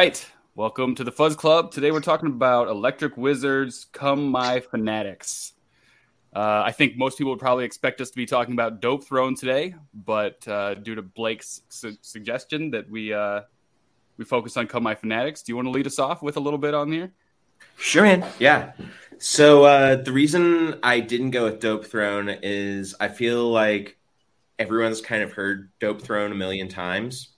Right. Welcome to the Fuzz Club. Today we're talking about Electric Wizards Come My Fanatics. Uh, I think most people would probably expect us to be talking about Dopethrone today, but uh, due to Blake's su- suggestion that we uh, we focus on Come My Fanatics, do you want to lead us off with a little bit on here? Sure, man. Yeah. So uh, the reason I didn't go with Dopethrone is I feel like everyone's kind of heard Dopethrone a million times.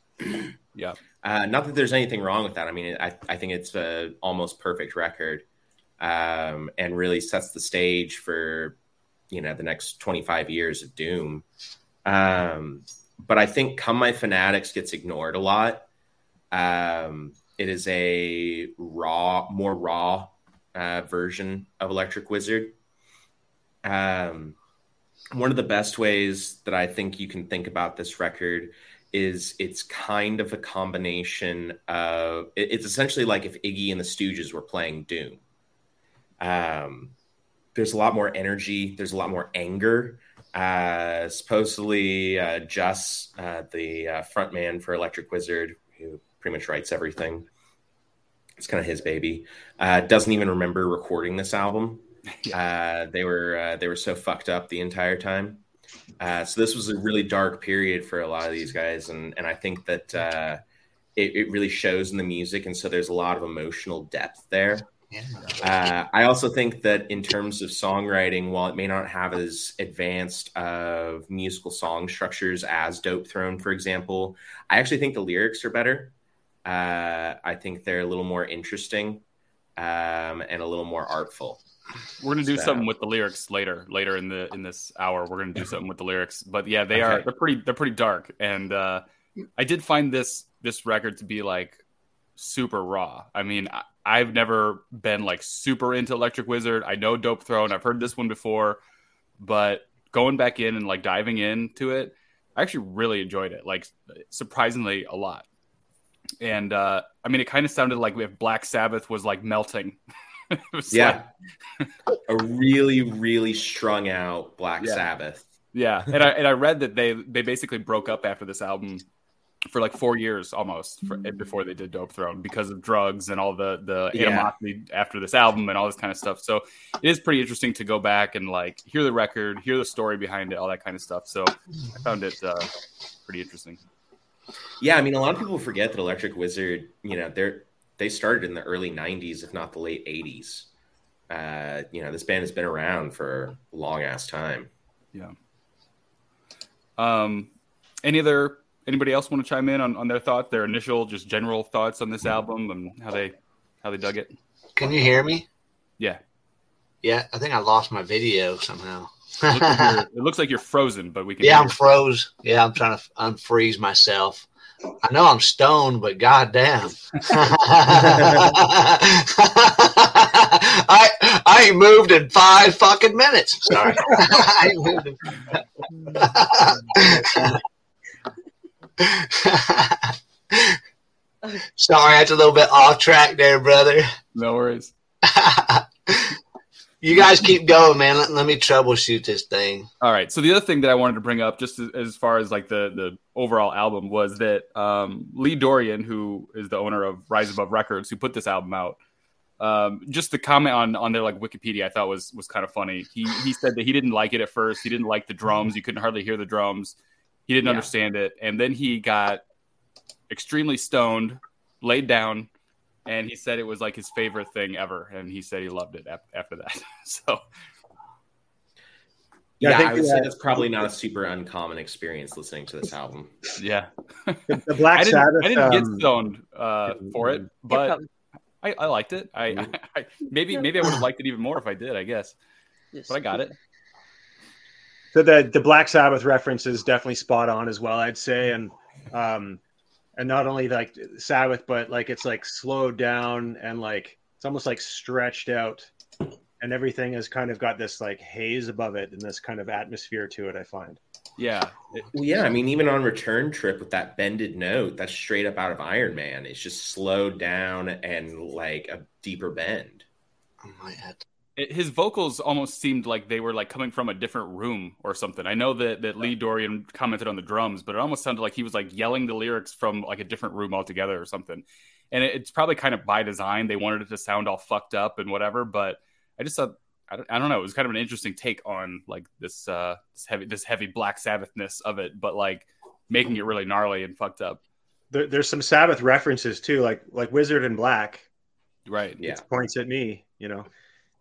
Yeah. Uh, not that there's anything wrong with that. I mean, I, I think it's a almost perfect record, um, and really sets the stage for you know the next 25 years of Doom. Um, but I think "Come My Fanatics" gets ignored a lot. Um, it is a raw, more raw uh, version of Electric Wizard. Um, one of the best ways that I think you can think about this record is it's kind of a combination of it's essentially like if Iggy and the Stooges were playing Doom. Um, there's a lot more energy. There's a lot more anger. Uh, supposedly, uh, Jus, uh, the uh, frontman for Electric Wizard, who pretty much writes everything, it's kind of his baby. Uh, doesn't even remember recording this album. Uh, they were uh, they were so fucked up the entire time. Uh, so this was a really dark period for a lot of these guys, and and I think that uh, it, it really shows in the music, and so there's a lot of emotional depth there. Uh, I also think that in terms of songwriting, while it may not have as advanced of musical song structures as Dopethrone, for example, I actually think the lyrics are better. Uh, I think they're a little more interesting um, and a little more artful. We're gonna do So- something with the lyrics later, later in the in this hour. We're gonna do something with the lyrics, but yeah, they are they're pretty they're pretty dark, and uh, I did find this this record to be like super raw. I mean, I, I've never been like super into Electric Wizard. I know Dopethrone. I've heard this one before, but going back in and like diving into it, I actually really enjoyed it. Like surprisingly a lot. And uh, I mean, it kind of sounded like if Black Sabbath was like melting. Yeah. like- a really, really strung out Black Yeah. Sabbath. Yeah, and I and I read that they they basically broke up after this album for like four years almost for, before they did Dopethrone because of drugs and all the the Yeah. animosity after this album and all this kind of stuff. So it is pretty interesting to go back and like hear the record, hear the story behind it, all that kind of stuff. So I found it uh, pretty interesting. Yeah, I mean, a lot of people forget that Electric Wizard, you know, they're they started in the early '90s, if not the late '80s. Uh, you know, this band has been around for a long ass time. Yeah. Um, any other anybody else want to chime in on, on their thought, their initial just general thoughts on this album and how they how they dug it? Can you hear me? Yeah. Yeah, I think I lost my video somehow. It looks like you're, it looks like you're frozen, but we can. yeah, hear I'm froze. Yeah, I'm trying to unfreeze myself. I know I'm stoned, but goddamn, I I ain't moved in five fucking minutes. Sorry, I ain't moved in- Sorry, that's a little bit off track there, brother. No worries. You guys keep going, man. Let, let me troubleshoot this thing. All right. So the other thing that I wanted to bring up, just as, as far as like the the overall album, was that um, Lee Dorrian, who is the owner of Rise Above Records, who put this album out, um, just the comment on on their like Wikipedia, I thought was was kind of funny. He he said that he didn't like it at first. He didn't like the drums. You couldn't hardly hear the drums. He didn't Yeah. understand it, and then he got extremely stoned, laid down, and he said it was like his favorite thing ever. And he said he loved it after that. so Yeah, Yeah, I I, think, would say uh, that's probably not a super uncommon experience listening to this album. yeah. The, the Black I didn't, Sabbath. I didn't get um, stoned uh, for it, but. I, I liked it. I, I maybe maybe I would have liked it even more if I did. I guess, but I got it. So the the Black Sabbath reference is definitely spot on as well, I'd say, and um, and not only like Sabbath, but like it's like slowed down and like it's almost like stretched out, and everything has kind of got this like haze above it and this kind of atmosphere to it. I find. Yeah, Well, yeah, I mean, even on Return Trip with that bended note, that's straight up out of Iron Man. It's just slowed down and like a deeper bend. I might have to- it- his vocals almost seemed like they were like coming from a different room or something. I know that that Lee Dorrian commented on the drums, but it almost sounded like he was like yelling the lyrics from like a different room altogether or something. and it, it's probably kind of by design. They wanted it to sound all fucked up and whatever, but I just thought I don't, I don't know. It was kind of an interesting take on like this uh this heavy this heavy Black Sabbathness of it, but like making it really gnarly and fucked up. There, there's some Sabbath references too, like like Wizard in Black. Right. Yeah. It points at me, you know.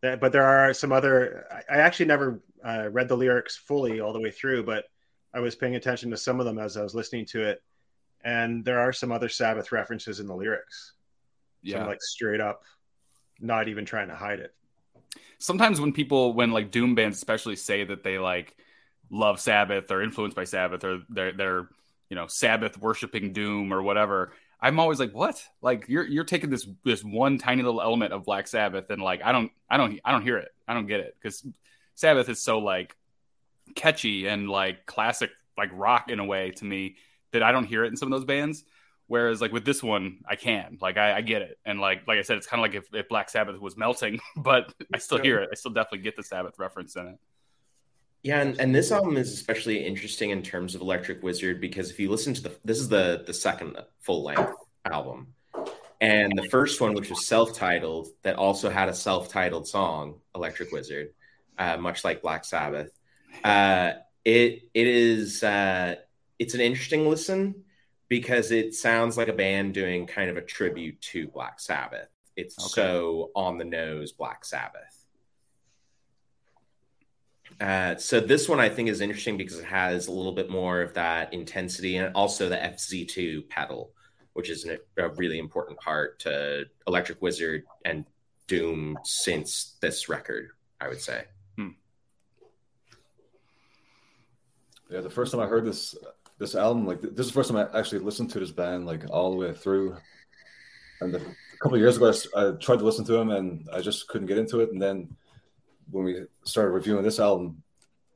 But there are some other. I, I actually never uh, read the lyrics fully all the way through, but I was paying attention to some of them as I was listening to it, and there are some other Sabbath references in the lyrics. Yeah. Some, like straight up, not even trying to hide it. sometimes when people when like doom bands especially say that they like love sabbath or influenced by sabbath or they're they're you know sabbath worshiping doom or whatever i'm always like what? Like you're you're taking this this one tiny little element of black sabbath and like i don't i don't i don't hear it. I don't get it. Because sabbath is so like catchy and like classic like rock in a way to me that i don't hear it in some of those bands. Whereas like with this one, I can. Like I, I get it, and like like I said, it's kind of like if, if Black Sabbath was melting, but I still hear it. I still definitely get the Sabbath reference in it. Yeah, and, and this album is especially interesting in terms of Electric Wizard because if you listen to the this is the the second full length album. And the first one, which was self-titled, that also had a self-titled song, Electric Wizard, uh, much like Black Sabbath. Uh, it it is uh, it's an interesting listen because it sounds like a band doing kind of a tribute to Black Sabbath. It's Okay. so on the nose Black Sabbath. Uh, so this one I think is interesting because it has a little bit more of that intensity and also the FZ2 pedal, which is an, a really important part to Electric Wizard and Doom since this record, I would say. Yeah, the first time I heard this this album, like this is the first time I actually listened to this band like all the way through. And the, a couple of years ago, I tried to listen to them and I just couldn't get into it. And then when we started reviewing this album,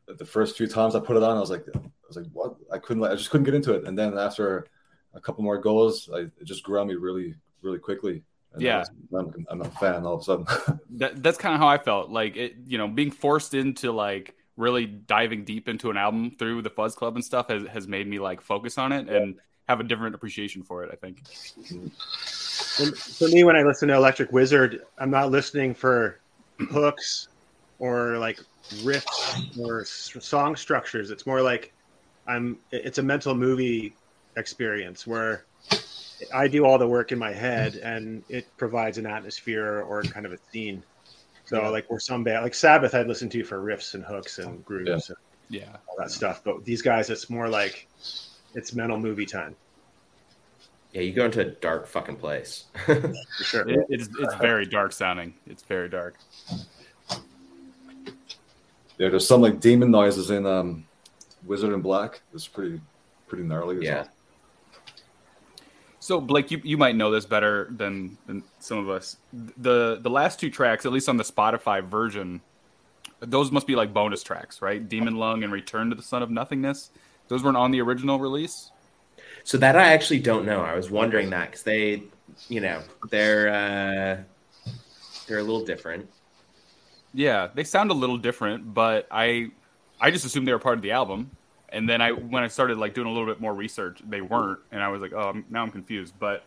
the first few times I put it on, I was like, I was like, what? I couldn't, I just couldn't get into it. And then after a couple more goes, I, it just grew on me really, really quickly. And Yeah. I'm, I'm a fan all of a sudden. That that's kind of how I felt. Like it, you know, being forced into like really diving deep into an album through the Fuzz Club and stuff has has made me like focus on it and have a different appreciation for it. I think. For me, when I listen to Electric Wizard, I'm not listening for hooks or like riffs or s- song structures. It's more like I'm. It's a mental movie experience where I do all the work in my head, and it provides an atmosphere or kind of a scene. So, like, where some band, like Sabbath, I'd listen to for riffs and hooks and grooves Yeah. and Yeah. all that stuff. But these guys, it's more like it's mental movie time Yeah, you go into a dark fucking place. for sure. It, it's it's very dark sounding. It's very dark. Yeah, there's some like demon noises in um, Wizard in Black. It's pretty, pretty gnarly. as Yeah. well. So Blake, you, you might know this better than, than some of us. The the last two tracks, at least on the Spotify version, those must be like bonus tracks, right? Demon Lung and Return to the Son of Nothingness. Those weren't on the original release. So that I actually don't know. I was wondering that because they, you know, they're uh, they're a little different. Yeah, they sound a little different, but I I just assumed they were part of the album. And then I when I started like doing a little bit more research, they weren't, and I was like, oh, now I'm confused. But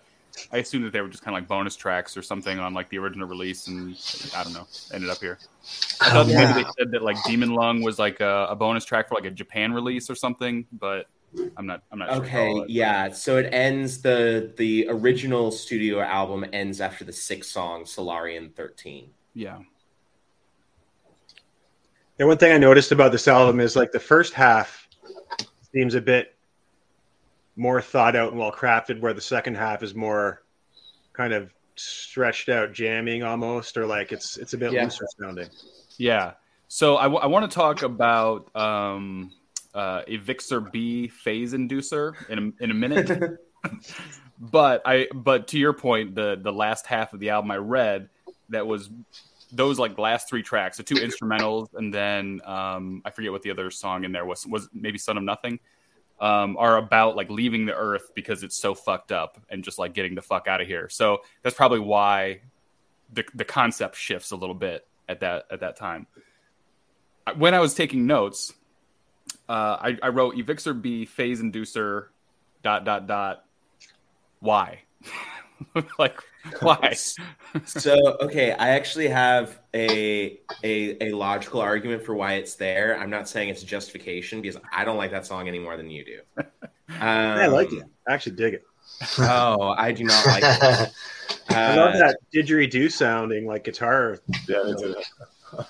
I assumed that they were just kind of like bonus tracks or something on like the original release, and I don't know, ended up here. I thought oh, Yeah. maybe they said that like Demon Lung was like a, a bonus track for like a Japan release or something, but I'm not I'm not sure. Okay, yeah. So it ends the the original studio album ends after the sixth song, Solarian Thirteen. yeah, And one thing I noticed about this album is like the first half seems a bit more thought out and well crafted, where the second half is more kind of stretched out jamming almost, or like it's it's a bit Yeah. looser sounding. Yeah. So I, want to talk about um, uh, Ivixor B phase inducer in a, in a minute. but I but to your point, the the last half of the album I read that was those like last three tracks, the two instrumentals, and then um, I forget what the other song in there was was maybe Son of Nothing. Um, are about like leaving the earth because it's so fucked up and just like getting the fuck out of here. So that's probably why the the concept shifts a little bit at that at that time. When I was taking notes, uh, I, I wrote Ivixor B phase inducer dot dot dot why like why? so okay, I actually have a, a a logical argument for why it's there. I'm not saying it's justification because I don't like that song any more than you do. Um, I like it. I actually dig it. Oh, I do not like it. I love Uh, that didgeridoo sounding like guitar. Yeah.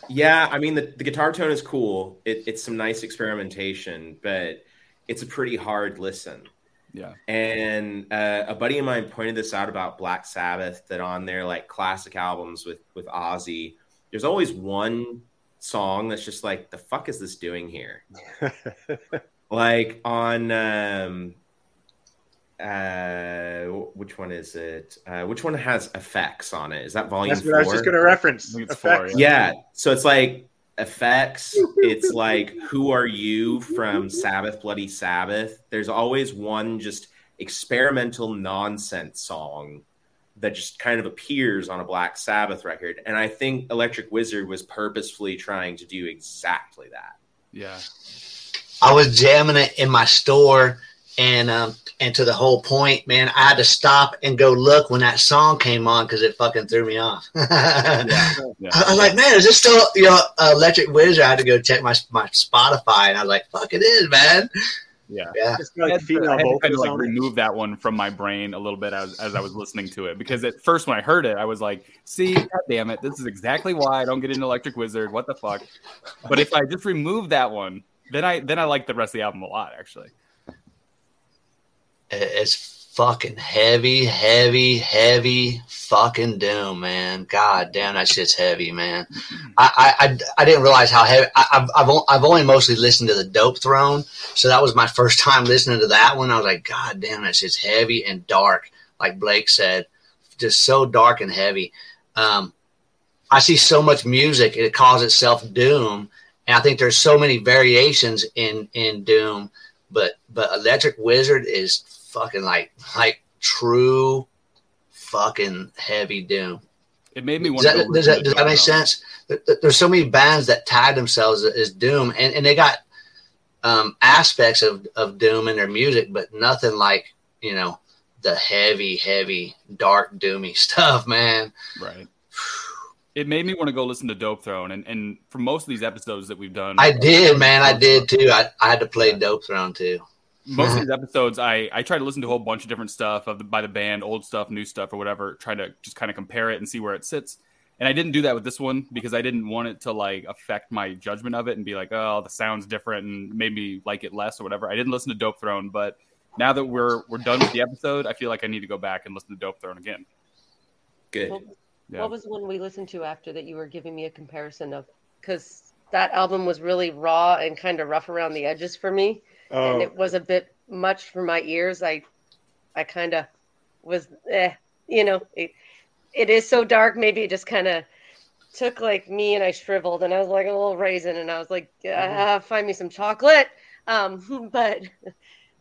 Yeah, I mean the, the guitar tone is cool. It, it's some nice experimentation, but it's a pretty hard listen. Yeah. And uh, a buddy of mine pointed this out about Black Sabbath that on their like classic albums with with Ozzy, there's always one song that's just like the fuck is this doing here? Like on um uh which one is it? Uh which one has effects on it? Is that volume That's what I was just going to reference. I four, Effects. Yeah. So it's like effects. It's like who are you from Sabbath Bloody Sabbath? There's always one just experimental nonsense song that just kind of appears on a Black Sabbath record. And I think Electric Wizard was purposefully trying to do exactly that. Yeah. I was jamming it in my store, and um, and to the whole point, man, I had to stop and go look when that song came on because it fucking threw me off. Yeah. I Yeah. I was like, man, is this still you know Electric Wizard? I had to go check my my Spotify, and I was like, fuck, it is, man. Yeah. Yeah, It's I like had, to, I had to kind of like remove that one from my brain a little bit as, as I was listening to it because at first when I heard it, I was like, "See, god damn it, this is exactly why I don't get into Electric Wizard. What the fuck?" But if I just remove that one, then I then I like the rest of the album a lot actually. It- it's fucking heavy, heavy, heavy fucking doom, man. God damn, that shit's heavy, man. I I, I, didn't realize how heavy. I, I've I've I've only mostly listened to the Dopethrone, so that was my first time listening to that one. I was like, God damn, that shit's heavy and dark, like Blake said, just so dark and heavy. Um, I see so much music, it calls itself doom, and I think there's so many variations in in doom but but Electric Wizard is fucking like like true fucking heavy doom. It made me want Does that, does that, does that make sense? There- there- There's so many bands that tag themselves as doom, and, and they got um, aspects of, of doom in their music, but nothing like you know the heavy, heavy, dark, doomy stuff, man. Right. It made me want to go listen to Dopethrone, and and for most of these episodes that we've done, I did, man, I did too. I, I had to play Dopethrone too. Most of mm-hmm. these episodes I, I try to listen to a whole bunch of different stuff of the, by the band old stuff new stuff or whatever try to just kind of compare it and see where it sits. And i didn't do that with this one because i didn't want it to like affect my judgment of it and be like oh the sound's different and made me like it less or whatever. I didn't listen to dopethrone but now that we're we're done with the episode i feel like i need to go back and listen to dopethrone again. Good. What, yeah. what was the one we listened to after that you were giving me a comparison of? Because that album was really raw and kind of rough around the edges for me, and Oh, it was a bit much for my ears. I, I kind of was, eh, you know, it, it is so dark. Maybe it just kind of took like me and I shriveled, and I was like a little raisin, and I was like, ah, find me some chocolate. Um, but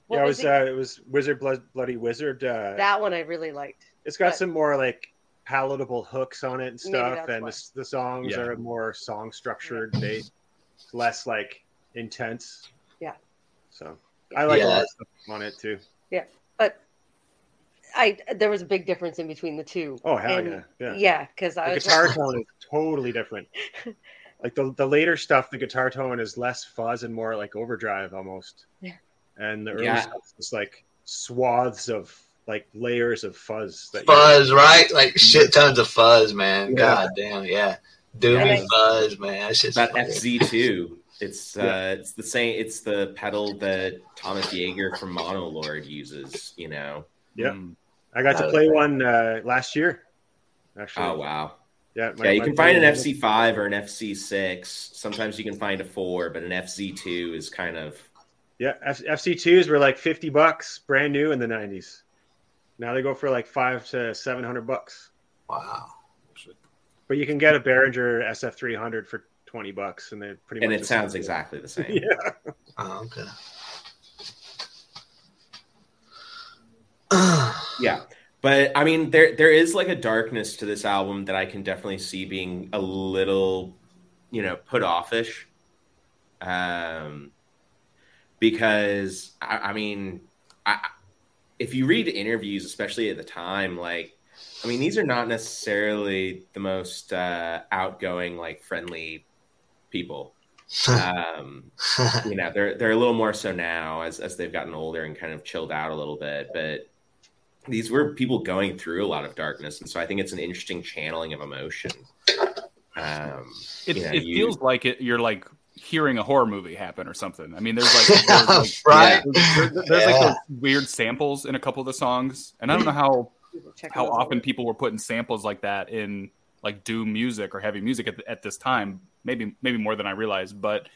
yeah, it was was uh, it was Wizard Blood, Bloody Wizard. Uh, that one I really liked. it's got but- some more like palatable hooks on it and stuff, and the, the songs Yeah. are more song structured, they less like intense. Yeah. So I like a Yeah. lot of stuff on it too. Yeah, but I there was a big difference in between the two. Oh hell And- yeah, yeah. Yeah, because I the was guitar tone is totally different. Like the the later stuff, the guitar tone is less fuzz and more like overdrive almost. Yeah. And the early Yeah. stuff is like swaths of like layers of fuzz that Fuzz, right? Like shit tons of fuzz, man. Yeah. God damn, yeah. Doomy Yeah. fuzz, man. That shit's that fucking- FZ2. It's uh, Yeah. it's the same. It's the pedal that Thomas Jäger from Monolord uses. You know. Yeah. Mm. I got to play one uh, last year. Actually, Oh wow. yeah, my- yeah, you can find an FZ5 or an FC6. Sometimes you can find a four, but an FZ2 is kind of Yeah, F- FZ2s were like fifty bucks, brand new in the nineties. Now they go for like five to seven hundred bucks. Wow. But you can get a Behringer SF300 for twenty bucks, and they're pretty and much it sounds same. exactly the same. Yeah, Oh, okay. Yeah. But I mean there there is like a darkness to this album that I can definitely see being a little, you know, put offish. Um because I, I mean I if you read interviews, especially at the time, like I mean, these are not necessarily the most uh, outgoing, like friendly people. Um, you know, they're they're a little more so now as as they've gotten older and kind of chilled out a little bit. But these were people going through a lot of darkness, and so I think it's an interesting channeling of emotion. Um, It, you know, it you- feels like it, you're like hearing a horror movie happen or something. I mean, there's like, there's, like right? there's, there's, there's like Yeah. those weird samples in a couple of the songs, and I don't know how Check how often people were putting samples like that in like doom music or heavy music at, at this time. Maybe maybe more than I realized, but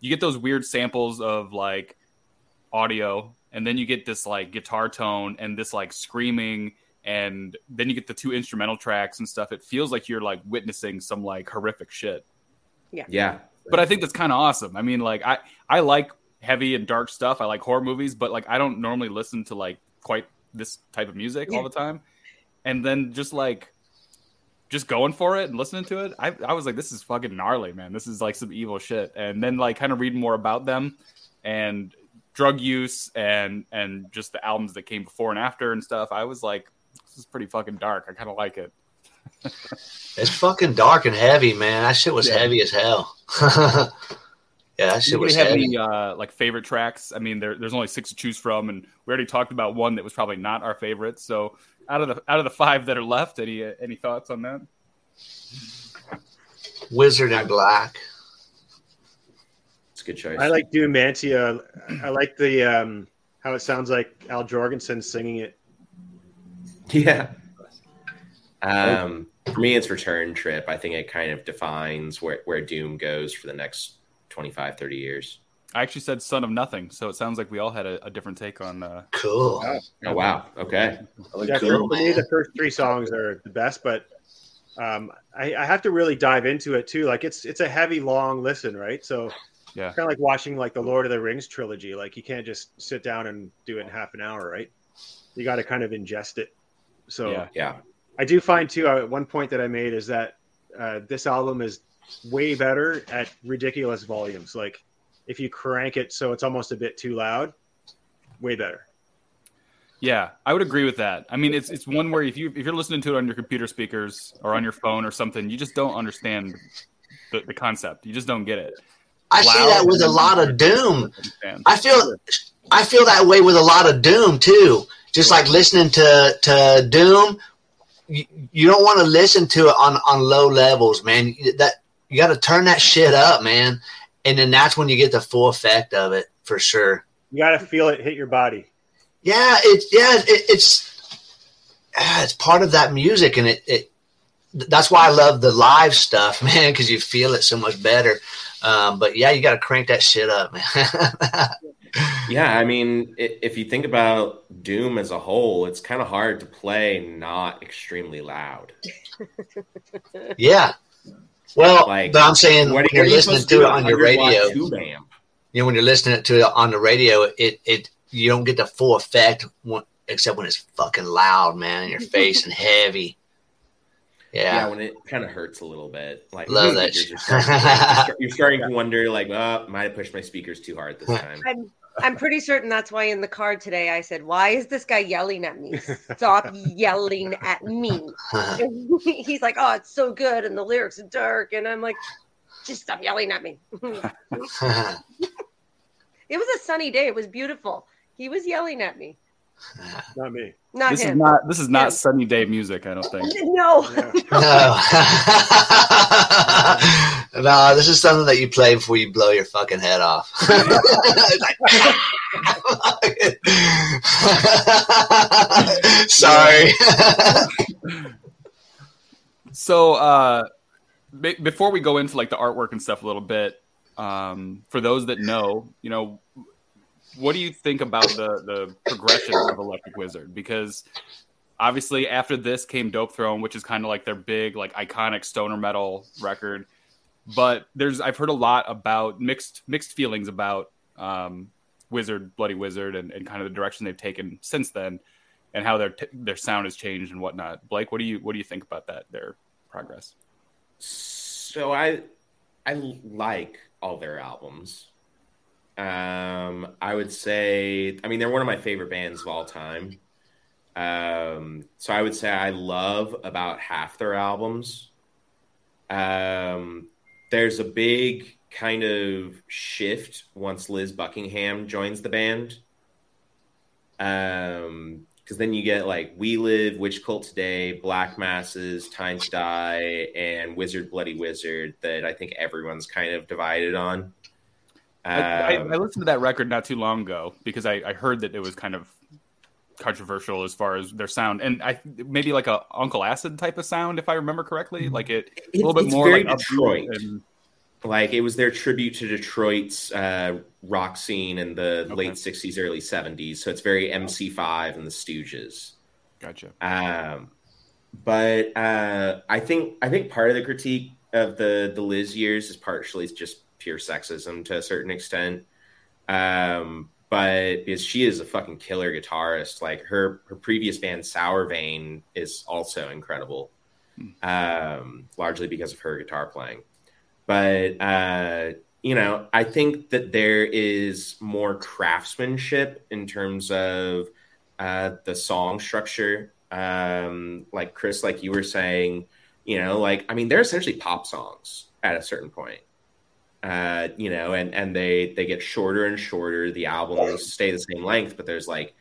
you get those weird samples of like audio, and then you get this like guitar tone and this like screaming. And then you get the two instrumental tracks and stuff. It feels like you're like witnessing some like horrific shit yeah, Yeah. but I think that's kind of awesome. I mean, like I I like heavy and dark stuff. I like horror movies, but like I don't normally listen to like quite this type of music all the time. And then just like just going for it and listening to it, I I was like, this is fucking gnarly, man. This is like some evil shit. And then like kind of reading more about them and drug use and and just the albums that came before and after and stuff. I was like, this is pretty fucking dark. I kind of like it. It's fucking dark and heavy, man. That shit was Yeah. heavy as hell. yeah, that shit was have heavy. any uh, like favorite tracks? I mean, there, there's only six to choose from, and we already talked about one that was probably not our favorite. So, out of the out of the five that are left, any uh, any thoughts on that? Wizard in Black. it's a good choice. I like Doom Mantia. I like the um, how it sounds like Al Jourgensen singing it. Yeah. Um, for me, it's Return Trip. I think it kind of defines where, where Doom goes for the next 25, 30 years. I actually said "Son of Nothing," so it sounds like we all had a, a different take on. Uh, Cool. Oh, wow. Okay. I Yeah, for, for me, the first three songs are the best, but um, I, I have to really dive into it too. Like it's it's a heavy, long listen, right? So Yeah. kind of like watching like the Lord of the Rings trilogy. Like you can't just sit down and do it in half an hour, right? You got to kind of ingest it. So Yeah. Yeah. I do find too. Uh, one point that I made is that uh, this album is way better at ridiculous volumes. Like if you crank it so it's almost a bit too loud, way better. yeah, I would agree with that. I mean, it's it's one where if you if you're listening to it on your computer speakers or on your phone or something, you just don't understand the, the concept. You just don't get it. I see that with a lot of Doom. I feel I feel that way with a lot of Doom too. Just like listening to to Doom, you, you don't want to listen to it on on low levels, man. That you got to turn that shit up, man. And then that's when you get the full effect of it for sure. You got to feel it hit your body. Yeah, it's yeah, it, it's ah, it's part of that music, and it, it that's why I love the live stuff, man, because you feel it so much better. Um, but yeah, you got to crank that shit up, man. Yeah. I mean, if you think about Doom as a whole, it's kind of hard to play not extremely loud. yeah. Well, Like, but I'm saying when you're you listening to it on your radio, you know, when you're listening to it on the radio, it it you don't get the full effect when, except when it's fucking loud, man, in your face and heavy. Yeah, Yeah. when it kind of hurts a little bit. Like Love that speakers shit. are starting you're start- you're starting to wonder, like, oh, might have pushed my speakers too hard this time. I'm I'm pretty certain that's why in the card today I said, "Why is this guy yelling at me? Stop yelling at me!" He's like, "Oh, it's so good, and the lyrics are dark," and I'm like, "Just stop yelling at me." it was a sunny day. It was beautiful. He was yelling at me, Not me. not This is him. not this is not Him. sunny day music. I don't think. no, no. no, this is something that you play before you blow your fucking head off. Sorry. So, uh, be- before we go into like the artwork and stuff a little bit, um, for those that know, you know, what do you think about the the progression of Electric Wizard? Because obviously after this came Dopethrone, which is kind of like their big, like iconic stoner metal record. But there's I've heard a lot about mixed mixed feelings about um, Wizard, Bloody Wizard, and, and kind of the direction they've taken since then, and how their t- their sound has changed and whatnot. Blake, what do you what do you think about that? Their progress. So I I like all their albums. Um, I would say, I mean, they're one of my favorite bands of all time. Um, so I would say I love about half their albums. Um, there's a big kind of shift once Liz Buckingham joins the band. Um, because then you get like We Live, Witch Cult Today, Black Masses, Time to Die, and Wizard Bloody Wizard that I think everyone's kind of divided on. I, I, Um, I listened to that record not too long ago because I, I heard that it was kind of controversial as far as their sound and I maybe like a Uncle Acid type of sound if I remember correctly. Like it a little bit it's more very like Detroit. and like it was their tribute to Detroit's uh, rock scene in the Okay. late '60s, early '70s. So it's very MC5 and the Stooges. gotcha. Um, but uh, I think I think part of the critique of the the Liz years is partially just pure sexism to a certain extent. Um, but is she is a fucking killer guitarist. Like her her previous band Sour Vein is also incredible, um, largely because of her guitar playing. But uh, you know, I think that there is more craftsmanship in terms of uh, the song structure. Um, like Chris, like you were saying, you know, like I mean, they're essentially pop songs at a certain point. Uh, you know, and and they they get shorter and shorter. The albums stay the same length, but there's like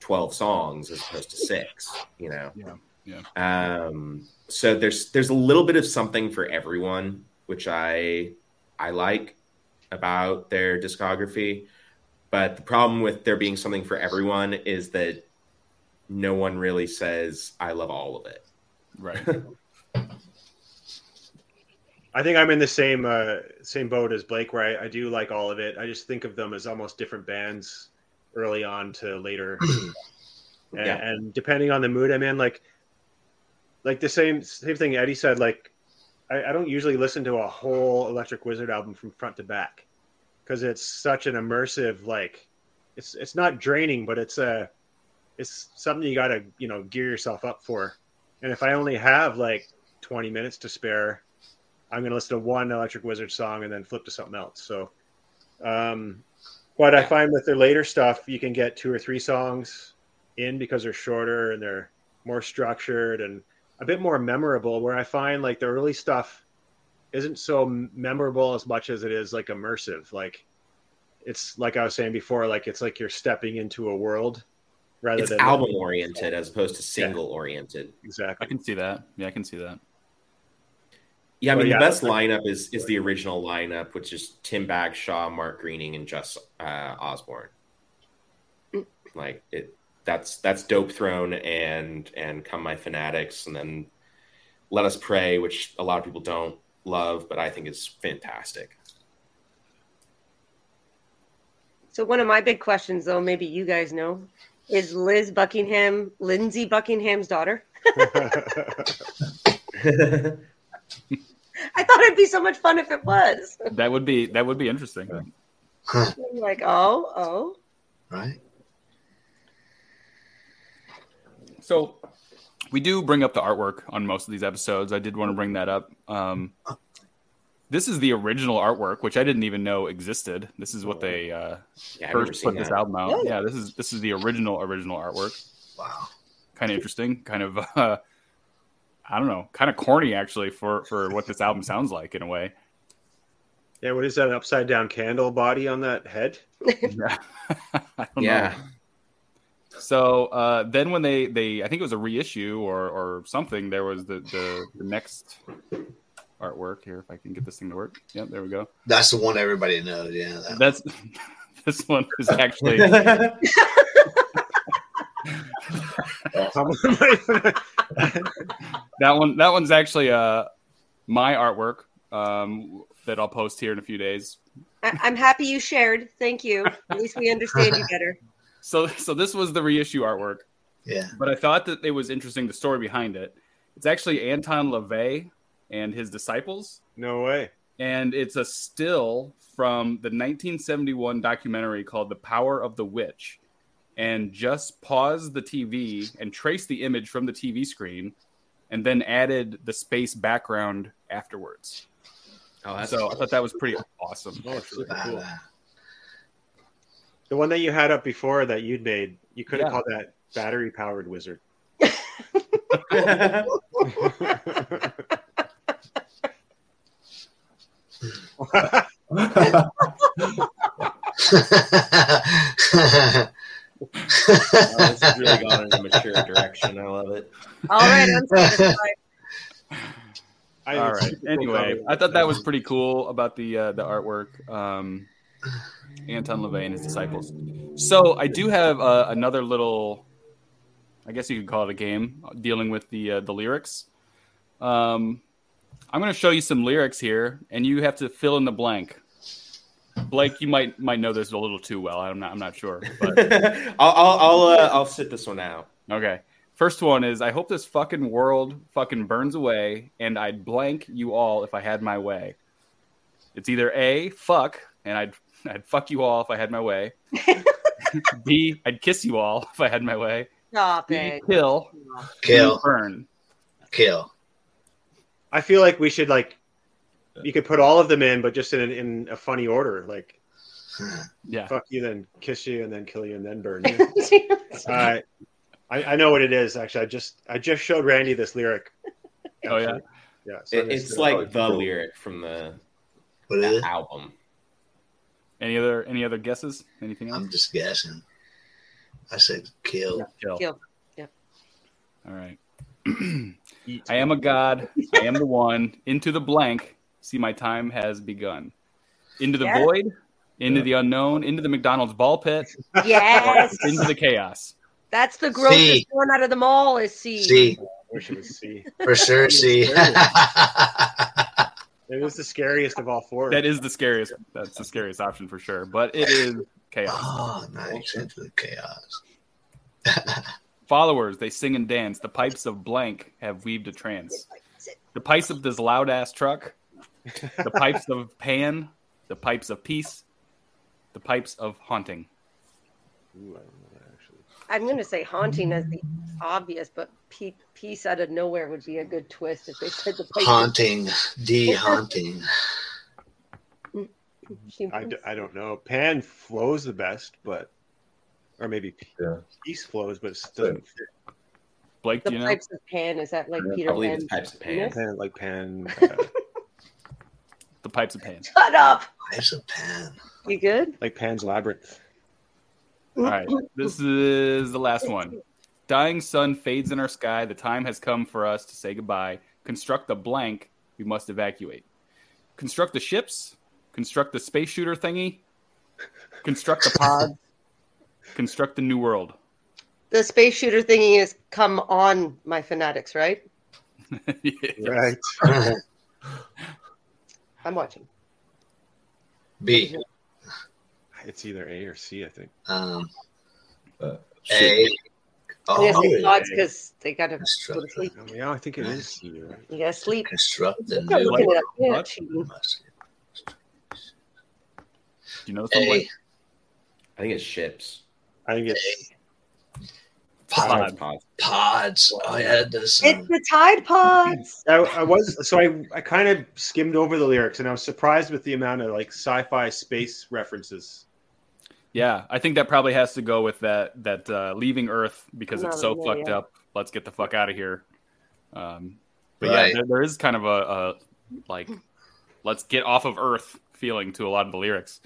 twelve songs as opposed to six. You know, Yeah, yeah. um, so there's there's a little bit of something for everyone, which I I like about their discography. But the problem with there being something for everyone is that no one really says I love all of it. Right. I think I'm in the same uh, same boat as Blake, where I, I do like all of it. I just think of them as almost different bands, early on to later, and, Yeah. and depending on the mood I'm in, like like the same same thing Eddie said. Like I, I don't usually listen to a whole Electric Wizard album from front to back because it's such an immersive like it's it's not draining, but it's a it's something you got to you know gear yourself up for. And if I only have like 20 minutes to spare, I'm going to listen to one Electric Wizard song and then flip to something else. So, um, but I find with their later stuff, you can get two or three songs in because they're shorter and they're more structured and a bit more memorable. Where I find like the early stuff isn't so memorable as much as it is like immersive. Like it's like I was saying before, like it's like you're stepping into a world rather It's than album oriented as opposed to single oriented. Exactly. I can see that. Yeah, I can see that. Yeah, I Well, mean yeah, the best lineup is is the original lineup, which is Tim Bagshaw, Mark Greening, and Jus uh, Osborne. Like it, that's that's Dopethrone and and Come My Fanatics, and then Let Us Pray, which a lot of people don't love, but I think is fantastic. So one of my big questions, though, maybe you guys know, is Liz Buckingham Lindsay Buckingham's daughter? I thought it'd be so much fun if it was. That would be that would be interesting. I'm like, oh, oh, right? So we do bring up the artwork on most of these episodes. I did want to bring that up. Um, this is the original artwork, which I didn't even know existed. This is what they uh, yeah, first put this that. album out. Really? Yeah, this is this is the original original artwork. Wow. Kind of interesting. Kind of uh, I don't know, kind of corny actually for for what this album sounds like in a way. yeah. What is that? An upside down candle body on that head? Yeah. I don't Yeah, know. So uh, then when they they I think it was a reissue or or something. There was the the, the next artwork here. If I can get this thing to work. Yep, there we go. That's the one everybody knows. Yeah. That, That's this one is actually that one that one's actually uh my artwork um that I'll post here in a few days. I- I'm happy you shared. Thank you. At least we understand you better. So so this was the reissue artwork, yeah. but I thought that it was interesting the story behind it. It's actually Anton LaVey and his disciples No way. and it's a still from the 1971 documentary called The Power of the Witch. And just pause the TV and trace the image from the TV screen, and then added the space background afterwards. oh, that's so I thought that was pretty awesome. Super Wow. cool. The one that you had up before that you'd made, you could have Yeah. called that battery powered wizard. This has really gone in a mature direction. I love it. All right, I'm satisfied. I- All it's right. super cool Anyway. I thought that was pretty cool about the uh, the artwork. Um, Anton LaVey and his disciples. So I do have uh, another little, I guess you could call it a game dealing with the uh, the lyrics. Um, I'm going to show you some lyrics here, and you have to fill in the blank. Blake, you might might know this a little too well. I'm not I'm not sure, but I'll I'll I'll, uh, I'll sit this one out. Okay. First one is I hope this fucking world fucking burns away and I'd blank you all if I had my way. It's either A, fuck, and I'd I'd fuck you all if I had my way. B, I'd kiss you all if I had my way. Stop C, it. kill, kill, burn. kill. I feel like we should like you could put all of them in, but just in in a funny order, like Yeah. fuck you, then kiss you, and then kill you, and then burn you. uh, I, I know what it is. Actually, I just I just showed Randy this lyric. Oh yeah. Yeah, so It, it's it's like the lyric from the What is it? album. Any other any other guesses? Anything else? I'm just guessing. I said kill. Kill. Kill. All right. I am a god. I am the one. Into the blank. See, my time has begun. Into the Yes. void. Into the unknown. Into the McDonald's ball pit. Yes. Into the chaos. That's the grossest C. one out of them all is C. See, I wish it was C. for sure. See. It was the scariest of all four. That is the scariest. That's the scariest option for sure. But it is chaos. oh, nice into the chaos. Followers, they sing and dance. The pipes of blank have weaved a trance. The pipes of this loud ass truck. The pipes of pan. The pipes of peace. The pipes of haunting. Ooh, I don't know actually. I'm going to say haunting as the obvious, but pe- peace out of nowhere would be a good twist if they said the place. Haunting. D haunting. I, d- I don't know. Pan flows the best, but or maybe Yeah. peace flows, but it doesn't fit. Blake, The do you know? pipes of Pan is that like Yeah, I Peter believe Pan? it's Pipes of Pan. Pan like Pan. Uh, The pipes of pan. Shut up! It's a Pan. You good? like Pan's labyrinth. All right. This is the last one. Dying sun fades in our sky. The time has come for us to say goodbye. Construct the blank. We must evacuate. Construct the ships. Construct the space shooter thingy. Construct the pod. Construct the new world. The space shooter thingy is come on, my fanatics, right? Right. I'm watching. B. It's either A or C, I think. Um, Uh, A. I'm gonna say Oh, gods because they gotta go to sleep. Oh, yeah, I think it is C. Right? You gotta sleep. construct the new looking. Yeah, What? Do you know something? A. Blake? I think it's ships. I think it's Pod. Pods. Pods. Oh yeah, it does. It's the Tide Pods. I, I was so I I kind of skimmed over the lyrics and I was surprised with the amount of like sci-fi space references. Yeah, I think that probably has to go with that that uh, leaving Earth because it's so Another, fucked yeah. up. Let's get the fuck out of here. Um, but Right. yeah, there, there is kind of a, a like let's get off of Earth feeling to a lot of the lyrics.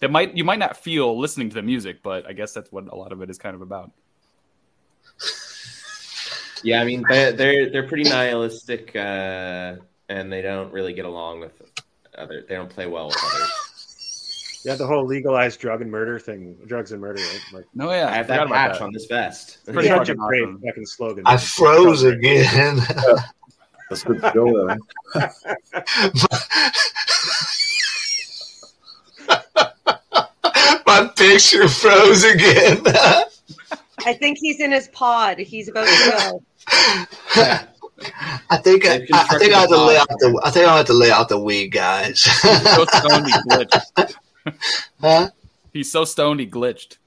That might you might not feel listening to the music, but I guess that's what a lot of it is kind of about. Yeah, I mean they're they're, they're pretty nihilistic, uh, and they don't really get along with other. They don't play well with others. Yeah, the whole legalized drug and murder thing, drugs and murder. Right? Like, No, yeah, I have forgot that patch that. on this vest. Pretty such fucking a great awesome. fucking slogan. I froze again. That's good to go, then. My picture froze again. I think he's in his pod. He's about to go. I think I, They've I think I have to lay out the I think I have to lay out the weed, guys. so stoned he glitched. huh? He's so stoned he glitched.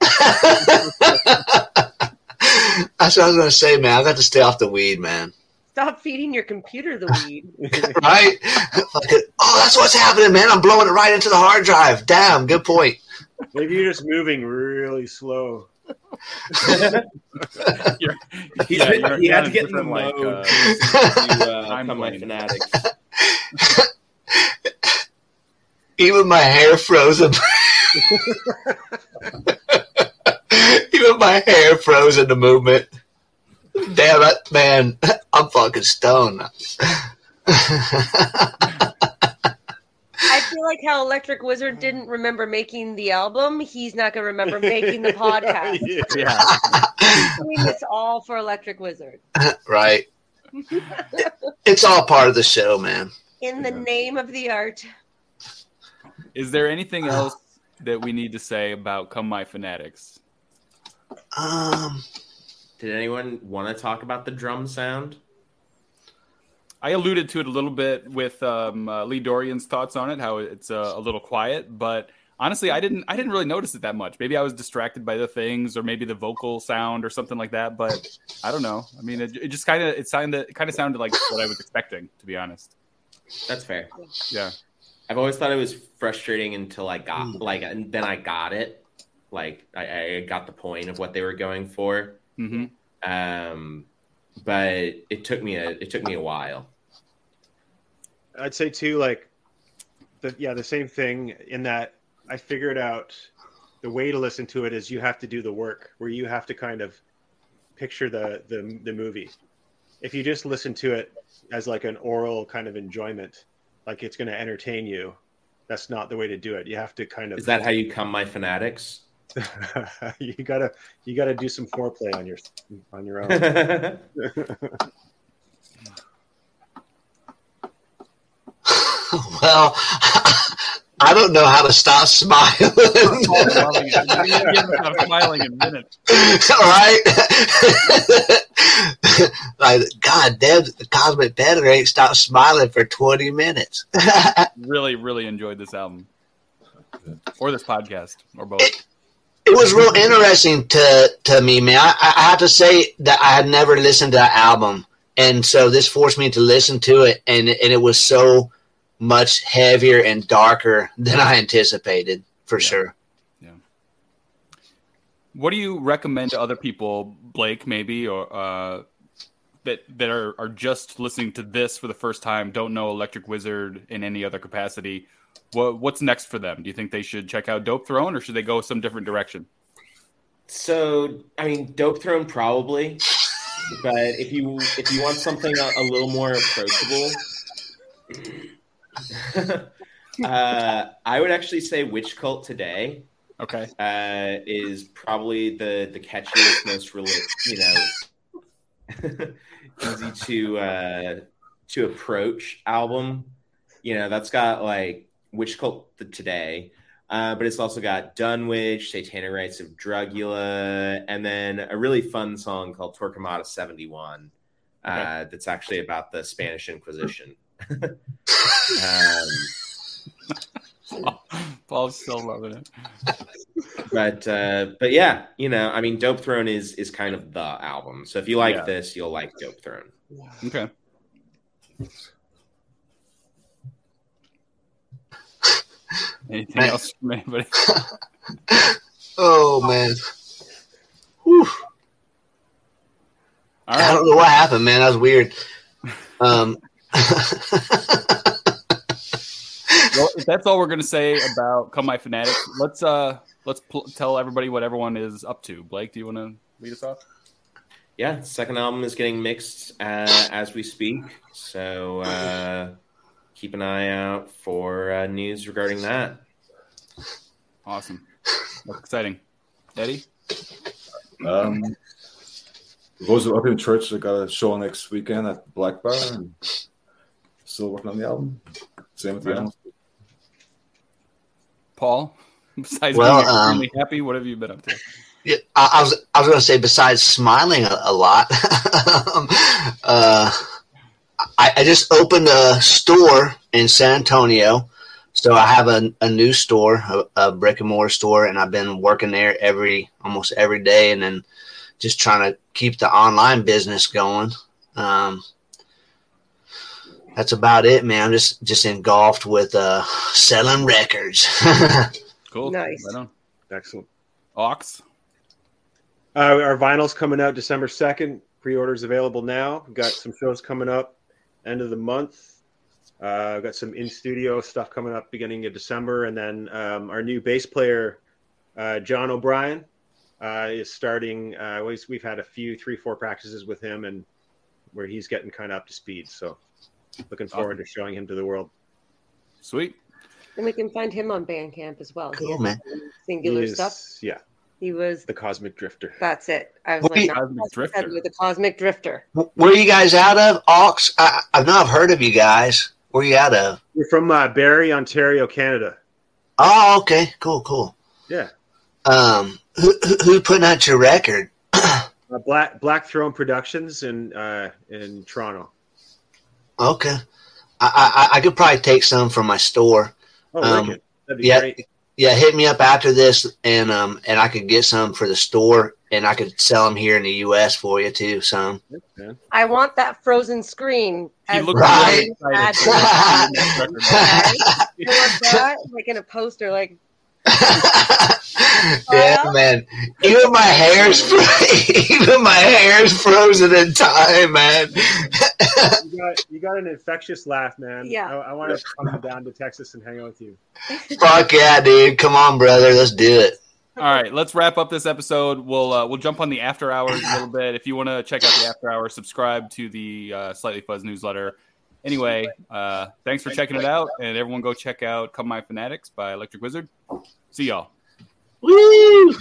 That's what I was gonna say, man. I got to stay off the weed, man. Stop feeding your computer the weed. Right? Oh, that's what's happening, man. I'm blowing it right into the hard drive. Damn, good point. Maybe you're just moving really slow. You're- He's yeah, been- you're he had to get in the different, like, mode uh, to uh, time become my plane. fanatics. Even my hair frozen. Even my hair froze in the movement. Damn it, man. I'm fucking stoned. I feel like how Electric Wizard didn't remember making the album. He's not going to remember making the podcast. yeah. Doing this all for Electric Wizard right. It's all part of the show, man. in the name of the art. Is there anything else that we need to say about Come My Fanatics? Um, Did anyone want to talk about the drum sound? I alluded to it a little bit with um, uh, Lee Dorrian's thoughts on it, how it's uh, a little quiet, but honestly, I didn't I didn't really notice it that much. Maybe I was distracted by the things, or maybe the vocal sound, or something like that. But I don't know. I mean, it, it just kind of it sounded it kind of sounded like what I was expecting, to be honest. That's fair. Yeah. I've always thought it was frustrating until I got Mm. like, and then I got it. Like I, I got the point of what they were going for. hmm Um, but it took me a it took me a while. I'd say too, like, the yeah, the same thing in that I figured out the way to listen to it is you have to do the work, where you have to kind of picture the the the movie. If you just listen to it as like an oral kind of enjoyment, like it's going to entertain you, that's not the way to do it. You have to kind of Is that how you come my fanatics? you gotta you gotta do some foreplay on your on your own. well, I don't know how to stop smiling. loving it. You can't stop smiling in minutes. right? like, God damn, the Cosmic Better ain't stopped smiling for 20 minutes. Really, really enjoyed this album, or this podcast, or both. it was real interesting to to me, man. I, I have to say that I had never listened to that album, and so this forced me to listen to it, and and it was so much heavier and darker than I anticipated, for Yeah. sure. Yeah. What do you recommend to other people, Blake, maybe, or uh, that that are, are just listening to this for the first time, don't know Electric Wizard in any other capacity? What what's next for them? Do you think they should check out Dopethrone, or should they go some different direction? So, I mean, Dopethrone probably, but if you if you want something a, a little more approachable, uh, I would actually say Witchcult Today Okay, uh, is probably the the catchiest, most rela- you know easy to uh, to approach album. You know, that's got like Witch Cult the today. Uh, but it's also got Dunwich, Satanic Rites of Drugula, and then a really fun song called Torquemada 71 uh, Okay. that's actually about the Spanish Inquisition. Um, Paul's still loving it. but uh, but yeah, you know, I mean, Dopethrone is is kind of the album. So if you like Yeah. this, you'll like Dopethrone. Okay. Anything else from anybody? Oh man, Whew. All I don't know what happened, man. That was weird. Um, well, if that's all we're gonna say about Come My Fanatic, let's uh let's pl- tell everybody what everyone is up to. Blake, do you want to lead us off? Yeah, second album is getting mixed uh, as we speak. So uh, keep an eye out for uh, news regarding that. Awesome. That's exciting. Eddie? Um, those who up in church, I got a show next weekend at Black Bar. And still working on the album. Same with the Right. album. Paul? Besides Well, being um, extremely happy, what have you been up to? Yeah, I, I was I was going to say besides smiling a, a lot, um, uh, I, I just opened a store in San Antonio. So I have a, a new store, a, a brick and mortar store, and I've been working there every almost every day, and then just trying to keep the online business going. Um, that's about it, man. I'm just just engulfed with uh, selling records. Cool. Nice. Right on. Excellent. Ox? Uh, our vinyl's coming out December 2nd. Pre-orders available now. We've got some shows coming up end of the month. Uh, I've got some in-studio stuff coming up beginning of December, and then um, our new bass player, uh, John O'Brien, uh, is starting. Uh, we've, we've had a few, three, four practices with him, and where he's getting kind of up to speed. So, looking forward to showing him to the world. Sweet. And we can find him on Bandcamp as well. Cool, man. Singular is- stuff. Yeah, He was. the Cosmic Drifter. That's it. I was What like, do not Cosmic Cosmic Drifter. Drifter, the Cosmic Drifter. Where are you guys out of? Ox? I, I've not heard of you guys. Where are you out of? We're from uh, Barrie, Ontario, Canada. Oh, okay. Cool, cool. Yeah, Um, who, who, who putting out your record? uh, Black Black Throne Productions in uh, in Toronto. Okay. I, I, I could probably take some from my store. Oh, Um, wicked. That'd be Yeah, great. yeah. Hit me up after this, and um, and I could get some for the store, and I could sell them here in the U.S. for you too. Some. I want that frozen screen. He as looked Right. really Add- excited. I want that, like in a poster, like yeah, man. Even my hair's even my hair's frozen in time, man. You got you got an infectious laugh, man. Yeah. I, I want to come down to Texas and hang out with you. Fuck yeah, dude! Come on, brother. Let's do it. All right, let's wrap up this episode. We'll uh, we'll jump on the after hours a little bit. If you want to check out the after hours, subscribe to the uh, Slightly Fuzz newsletter. Anyway, uh, thanks for checking it out, and everyone go check out "Come My Fanatics" by Electric Wizard. See y'all. Woo!